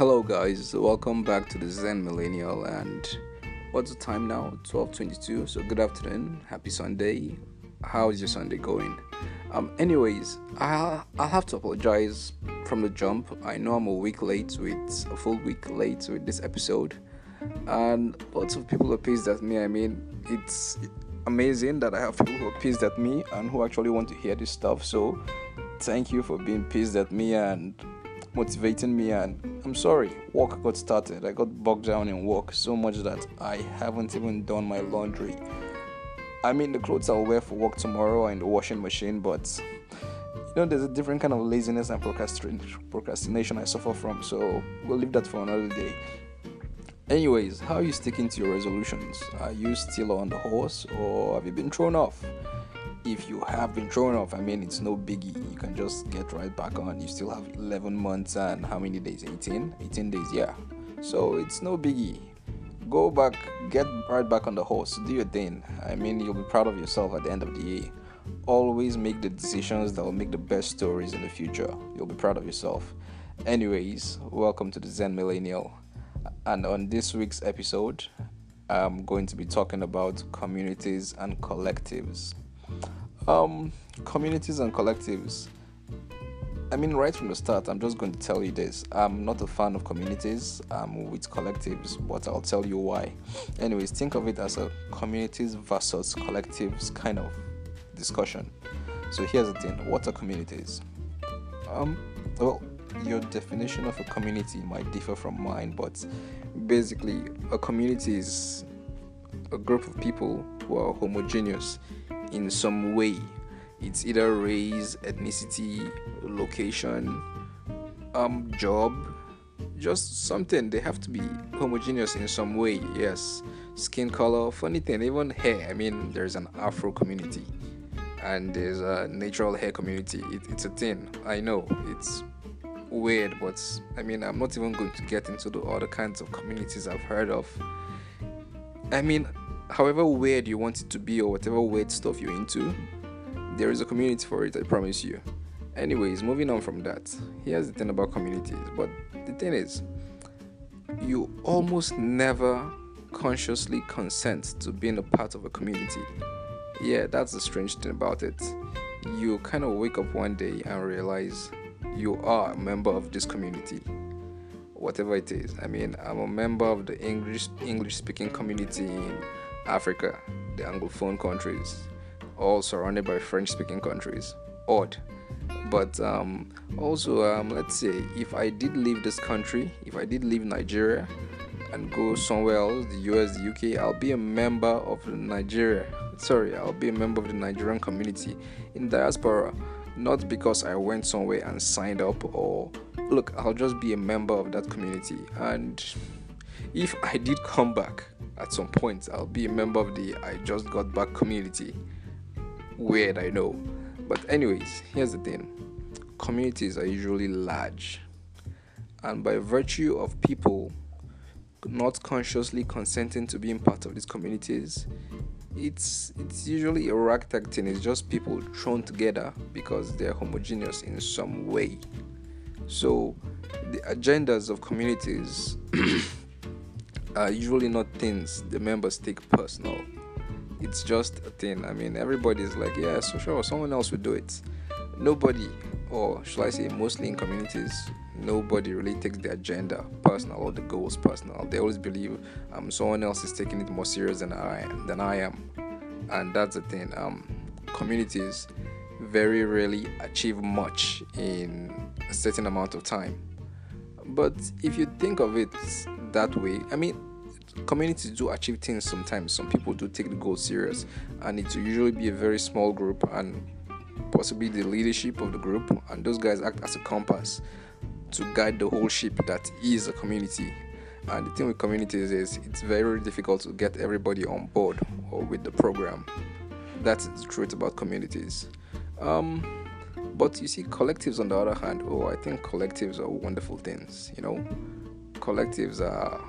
Hello, guys. Welcome back to the Zen Millennial. And what's the time now? 12:22. So good afternoon. Happy Sunday. How is your Sunday going? Um. Anyways, I I have to apologize from the jump. I know I'm a week late with a full week late with this episode, and lots of people are pissed at me. I mean, it's amazing that I have people who are pissed at me and who actually want to hear this stuff. So, thank you for being pissed at me and motivating me and I'm sorry, work got started. I got bogged down in work so much that I haven't even done my laundry. I mean the clothes I'll wear for work tomorrow are in the washing machine, but you know there's a different kind of laziness and procrastination I suffer from, so we'll leave that for another day. Anyways, how are you sticking to your resolutions? Are you still on the horse or have you been thrown off? If you have been thrown off, I mean, it's no biggie. You can just get right back on. You still have 11 months and how many days? 18? 18 days, yeah. So it's no biggie. Go back, get right back on the horse, do your thing. I mean, you'll be proud of yourself at the end of the year. Always make the decisions that will make the best stories in the future. You'll be proud of yourself. Anyways, welcome to the Zen Millennial. And on this week's episode, I'm going to be talking about communities and collectives. Um, communities and collectives. I mean, right from the start, I'm just going to tell you this. I'm not a fan of communities. I'm with collectives, but I'll tell you why. Anyways, think of it as a communities versus collectives kind of discussion. So here's the thing: what are communities? Um, well, your definition of a community might differ from mine, but basically, a community is a group of people who are homogeneous in some way. It's either race, ethnicity, location, um, job, just something. They have to be homogeneous in some way. Yes, skin color, funny thing, even hair. I mean, there's an Afro community and there's a natural hair community. It, it's a thing. I know it's weird, but I mean, I'm not even going to get into the other kinds of communities I've heard of. I mean, however weird you want it to be or whatever weird stuff you're into, there is a community for it, I promise you. Anyways, moving on from that, here's the thing about communities. But the thing is, you almost never consciously consent to being a part of a community. Yeah, that's the strange thing about it. You kind of wake up one day and realize you are a member of this community whatever it is. I mean, I'm a member of the English English speaking community in Africa, the Anglophone countries, all surrounded by French speaking countries. Odd. But um, also, um, let's say, if I did leave this country, if I did leave Nigeria and go somewhere else, the US, the UK, I'll be a member of Nigeria. Sorry, I'll be a member of the Nigerian community in diaspora. Not because I went somewhere and signed up, or look, I'll just be a member of that community. And if I did come back, at some point I'll be a member of the I just got back community. Weird, I know. But, anyways, here's the thing communities are usually large, and by virtue of people not consciously consenting to being part of these communities, it's it's usually a ragtag thing. It's just people thrown together because they're homogeneous in some way. So the agendas of communities are usually not things the members take personal. It's just a thing. I mean, everybody's like, yeah, so sure, someone else will do it. Nobody, or should I say, mostly in communities, nobody really takes the agenda personal or the goals personal. They always believe um, someone else is taking it more serious than I am, than I am, and that's the thing. Um, communities very rarely achieve much in a certain amount of time. But if you think of it that way. I mean, communities do achieve things sometimes. Some people do take the goal serious, and it will usually be a very small group and possibly the leadership of the group, and those guys act as a compass to guide the whole ship that is a community. And the thing with communities is it's very difficult to get everybody on board or with the program. That's the truth about communities. Um, but you see, collectives on the other hand, oh, I think collectives are wonderful things, you know collectives are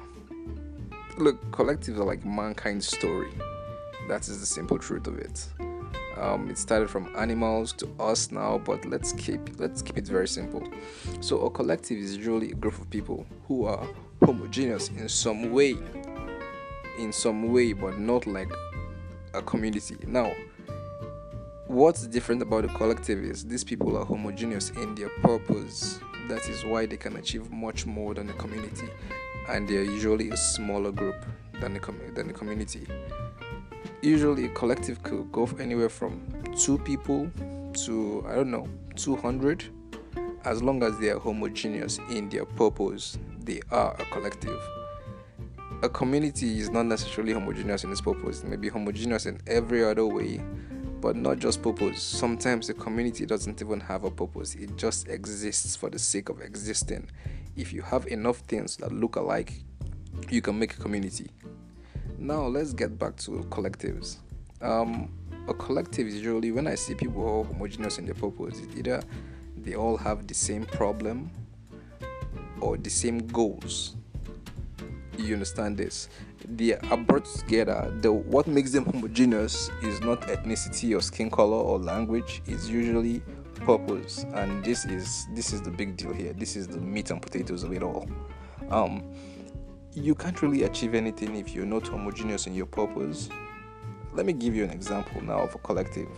look collectives are like mankind's story that is the simple truth of it Um, it started from animals to us now, but let's keep let's keep it very simple. So a collective is usually a group of people who are homogeneous in some way, in some way, but not like a community. Now, what's different about a collective is these people are homogeneous in their purpose. That is why they can achieve much more than a community, and they are usually a smaller group than the com- than the community. Usually, a collective could go anywhere from two people to I don't know 200, as long as they are homogeneous in their purpose. They are a collective. A community is not necessarily homogeneous in its purpose. It may be homogeneous in every other way, but not just purpose. Sometimes a community doesn't even have a purpose, it just exists for the sake of existing. If you have enough things that look alike, you can make a community. Now, let's get back to collectives. Um, a collective is usually when I see people all homogeneous in their purpose, it's either they all have the same problem or the same goals you understand this. They are brought together the what makes them homogeneous is not ethnicity or skin color or language it's usually purpose. And this is this is the big deal here. This is the meat and potatoes of it all. Um you can't really achieve anything if you're not homogeneous in your purpose. Let me give you an example now of a collective.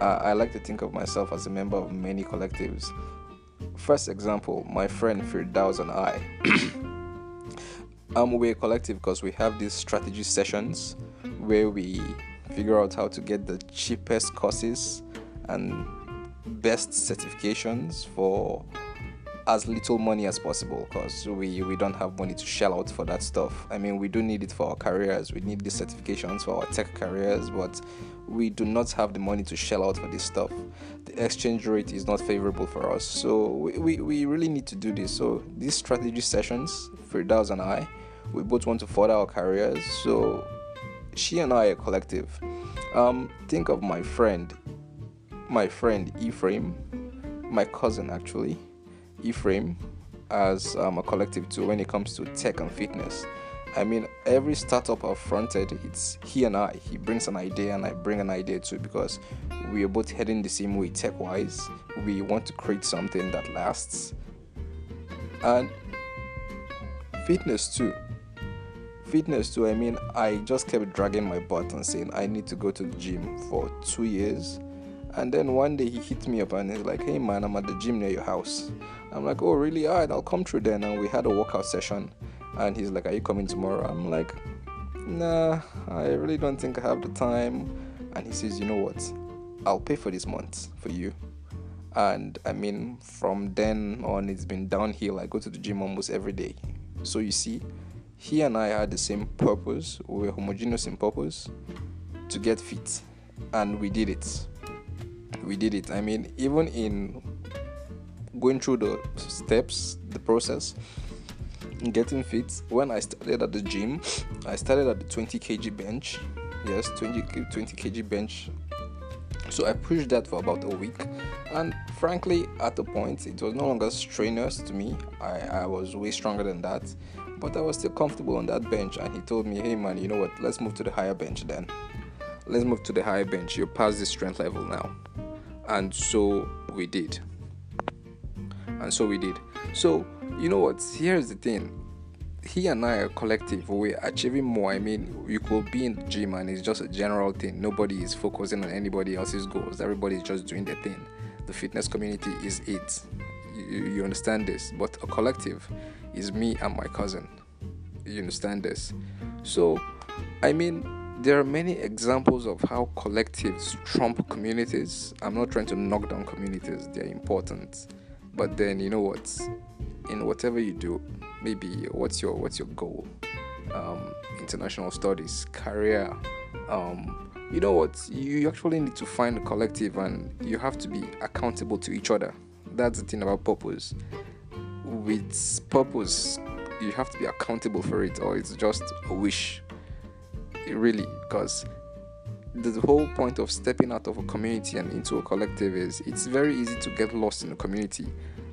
Uh, i like to think of myself as a member of many collectives. First example my friend firdaus and i Um, we're a collective because we have these strategy sessions where we figure out how to get the cheapest courses and best certifications for as little money as possible because we, we don't have money to shell out for that stuff. I mean, we do need it for our careers, we need these certifications for our tech careers, but we do not have the money to shell out for this stuff. The exchange rate is not favorable for us, so we, we, we really need to do this. So, these strategy sessions, Firdaus and I, we both want to further our careers. So she and I are collective. Um, think of my friend, my friend Ephraim, my cousin actually, Ephraim, as um, a collective too when it comes to tech and fitness. I mean, every startup I've fronted, it's he and I. He brings an idea, and I bring an idea too because we are both heading the same way tech wise. We want to create something that lasts. And fitness too fitness too. I mean i just kept dragging my butt and saying i need to go to the gym for two years. And then one day he hit me up and he's like hey man i'm at the gym near your house. I'm like oh really? All right i'll come through then. And we had a workout session. And he's like are you coming tomorrow? I'm like nah i really don't think i have the time. And he says you know what? I'll pay for this month for you. And i mean from then on it's been downhill. I go to the gym almost every day. So you see he and I had the same purpose. We were homogeneous in purpose to get fit, and we did it. We did it. I mean, even in going through the steps, the process, getting fit, when I started at the gym, I started at the 20 kg bench. Yes, 20, 20 kg bench. So I pushed that for about a week, and frankly, at the point, it was no longer strenuous to me. I, I was way stronger than that but I was still comfortable on that bench, and he told me, "Hey man, you know what? Let's move to the higher bench then. Let's move to the higher bench. You're past the strength level now." And so we did. And so we did. So you know what? Here's the thing. He and I are collective. We're achieving more. I mean, you could be in the gym and it's just a general thing. Nobody is focusing on anybody else's goals. Everybody's just doing their thing. The fitness community is it. You, you understand this? But a collective is me and my cousin. You understand this? So, I mean, there are many examples of how collectives trump communities. I'm not trying to knock down communities, they're important. But then, you know what? In whatever you do, maybe what's your what's your goal? Um, international studies, career. Um, you know what? You actually need to find a collective, and you have to be accountable to each other. That's the thing about purpose with purpose you have to be accountable for it or it's just a wish. Really because the whole point of stepping out of a community and into a collective is it's very easy to get lost in a community.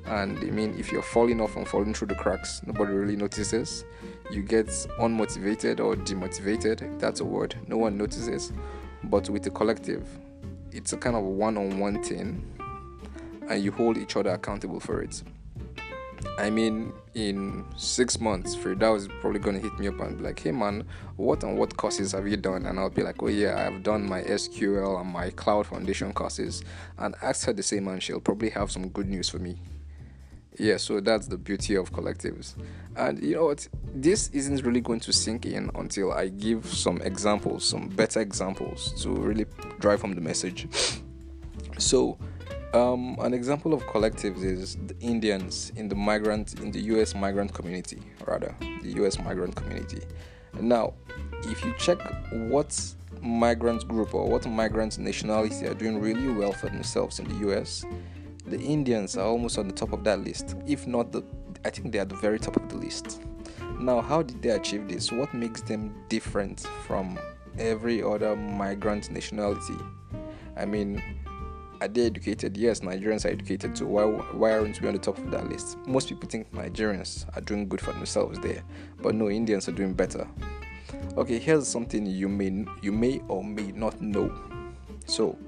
And i mean if you're falling off and falling through the cracks nobody really notices. You get unmotivated or demotivated that's a word no one notices. But with a collective it's a kind of one-on-one thing and you hold each other accountable for it I mean, in six months, Firdaus is probably going to hit me up and be like, hey man, what and what courses have you done? And I'll be like, oh yeah, I've done my SQL and my Cloud Foundation courses. And ask her the same, and she'll probably have some good news for me. Yeah, so that's the beauty of collectives. And you know what? This isn't really going to sink in until I give some examples, some better examples to really drive home the message. So, um, an example of collectives is the Indians in the migrant in the U.S. migrant community, rather the U.S. migrant community. Now, if you check what migrant group or what migrant nationality are doing really well for themselves in the U.S., the Indians are almost on the top of that list. If not the, I think they are the very top of the list. Now, how did they achieve this? What makes them different from every other migrant nationality? I mean, are they educated? Yes, Nigerians are educated too. Why, why aren't we on the top of that list? Most people think Nigerians are doing good for themselves there, but no, Indians are doing better. Okay, here's something you may you may or may not know. So,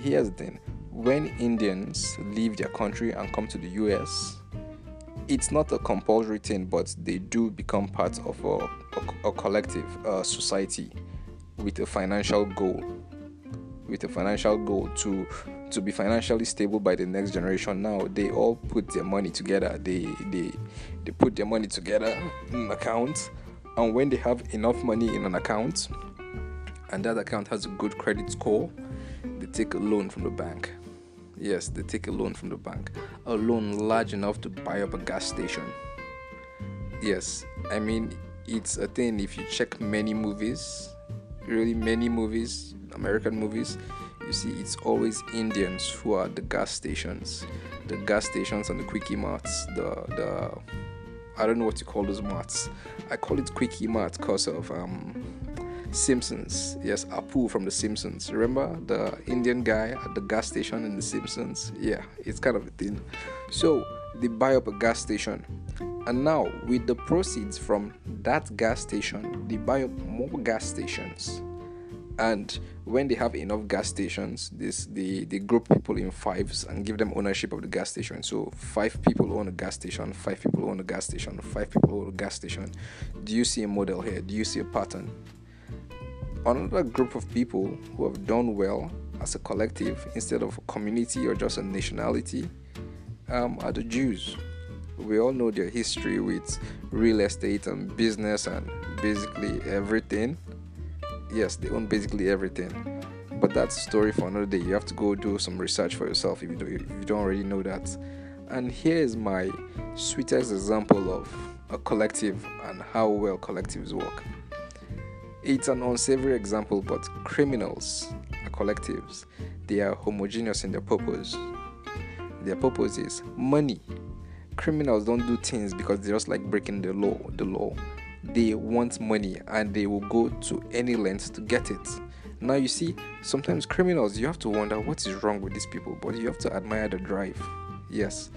here's the thing: when Indians leave their country and come to the US, it's not a compulsory thing, but they do become part of a, a, a collective a society with a financial goal with a financial goal to to be financially stable by the next generation. Now they all put their money together. They they they put their money together in an account and when they have enough money in an account and that account has a good credit score they take a loan from the bank. Yes they take a loan from the bank. A loan large enough to buy up a gas station. Yes i mean it's a thing. If you check many movies really many movies american movies you see it's always Indians who are the gas stations, the gas stations and the quickie marts, the the I don't know what you call those marts. I call it quickie mart because of um, Simpsons. Yes, Apu from The Simpsons. Remember the Indian guy at the gas station in The Simpsons? Yeah, it's kind of a thing. So they buy up a gas station, and now with the proceeds from that gas station, they buy up more gas stations and when they have enough gas stations this they, they group people in fives and give them ownership of the gas station. So five people own a gas station five people own a gas station five people own a gas station. Do you see a model here? Do you see a pattern? Another group of people who have done well as a collective instead of a community or just a nationality um, are the jews. We all know their history with real estate and business and basically everything yes, they own basically everything. But that's a story for another day. You have to go do some research for yourself if you, do, if you don't already know that. And here is my sweetest example of a collective and how well collectives work. It's an unsavory example, but criminals are collectives. They are homogeneous in their purpose. Their purpose is money. Criminals don't do things because they just like breaking the law. The law they want money and they will go to any length to get it. Now, you see, sometimes criminals, you have to wonder what is wrong with these people, but you have to admire the drive. Yes,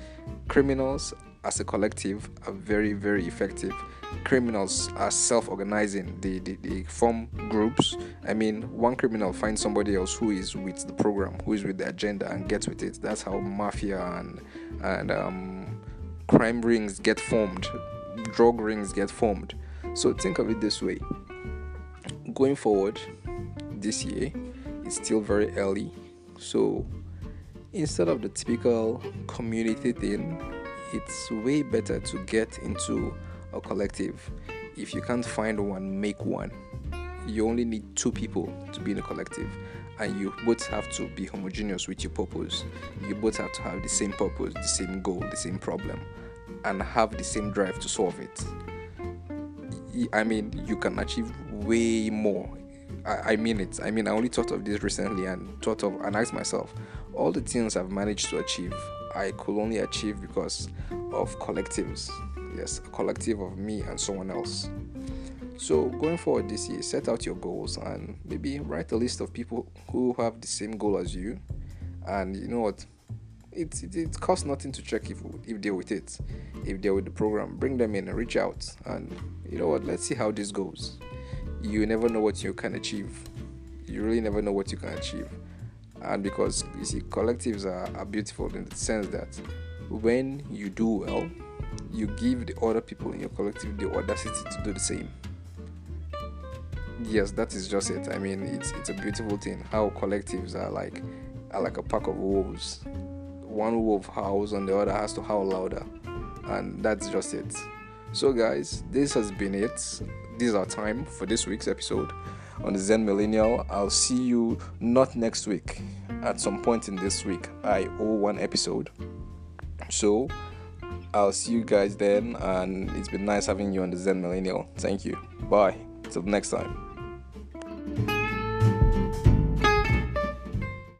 criminals as a collective are very, very effective. Criminals are self organizing, they, they, they form groups. I mean, one criminal finds somebody else who is with the program, who is with the agenda, and gets with it. That's how mafia and, and um, crime rings get formed, drug rings get formed so think of it this way going forward this year, it's still very early. So instead of the typical community thing, it's way better to get into a collective. If you can't find one, make one. You only need two people to be in a collective, and you both have to be homogeneous with your purpose. You both have to have the same purpose, the same goal, the same problem, and have the same drive to solve it. I mean, you can achieve way more. I, I mean it. I mean, I only thought of this recently and thought of and asked myself, all the things I've managed to achieve, I could only achieve because of collectives. Yes, a collective of me and someone else. So, going forward this year, set out your goals and maybe write a list of people who have the same goal as you. And you know what? It, it, it costs nothing to check if if they're with it, if they're with the program. Bring them in and reach out, and you know what? Let's see how this goes. You never know what you can achieve. You really never know what you can achieve. and because you see collectives are, are beautiful in the sense that when you do well you give the other people in your collective the audacity to do the same yes that is just it i mean it's it's a beautiful thing how collectives are like are like a pack of wolves one wolf howls and the other has to howl louder. And that's just it. So guys this has been it. This is our time for this week's episode on the zen millennial. I'll see you not next week. At some point in this week i owe one episode. So i'll see you guys then and it's been nice having you on the zen millennial. Thank you. Bye. Till next time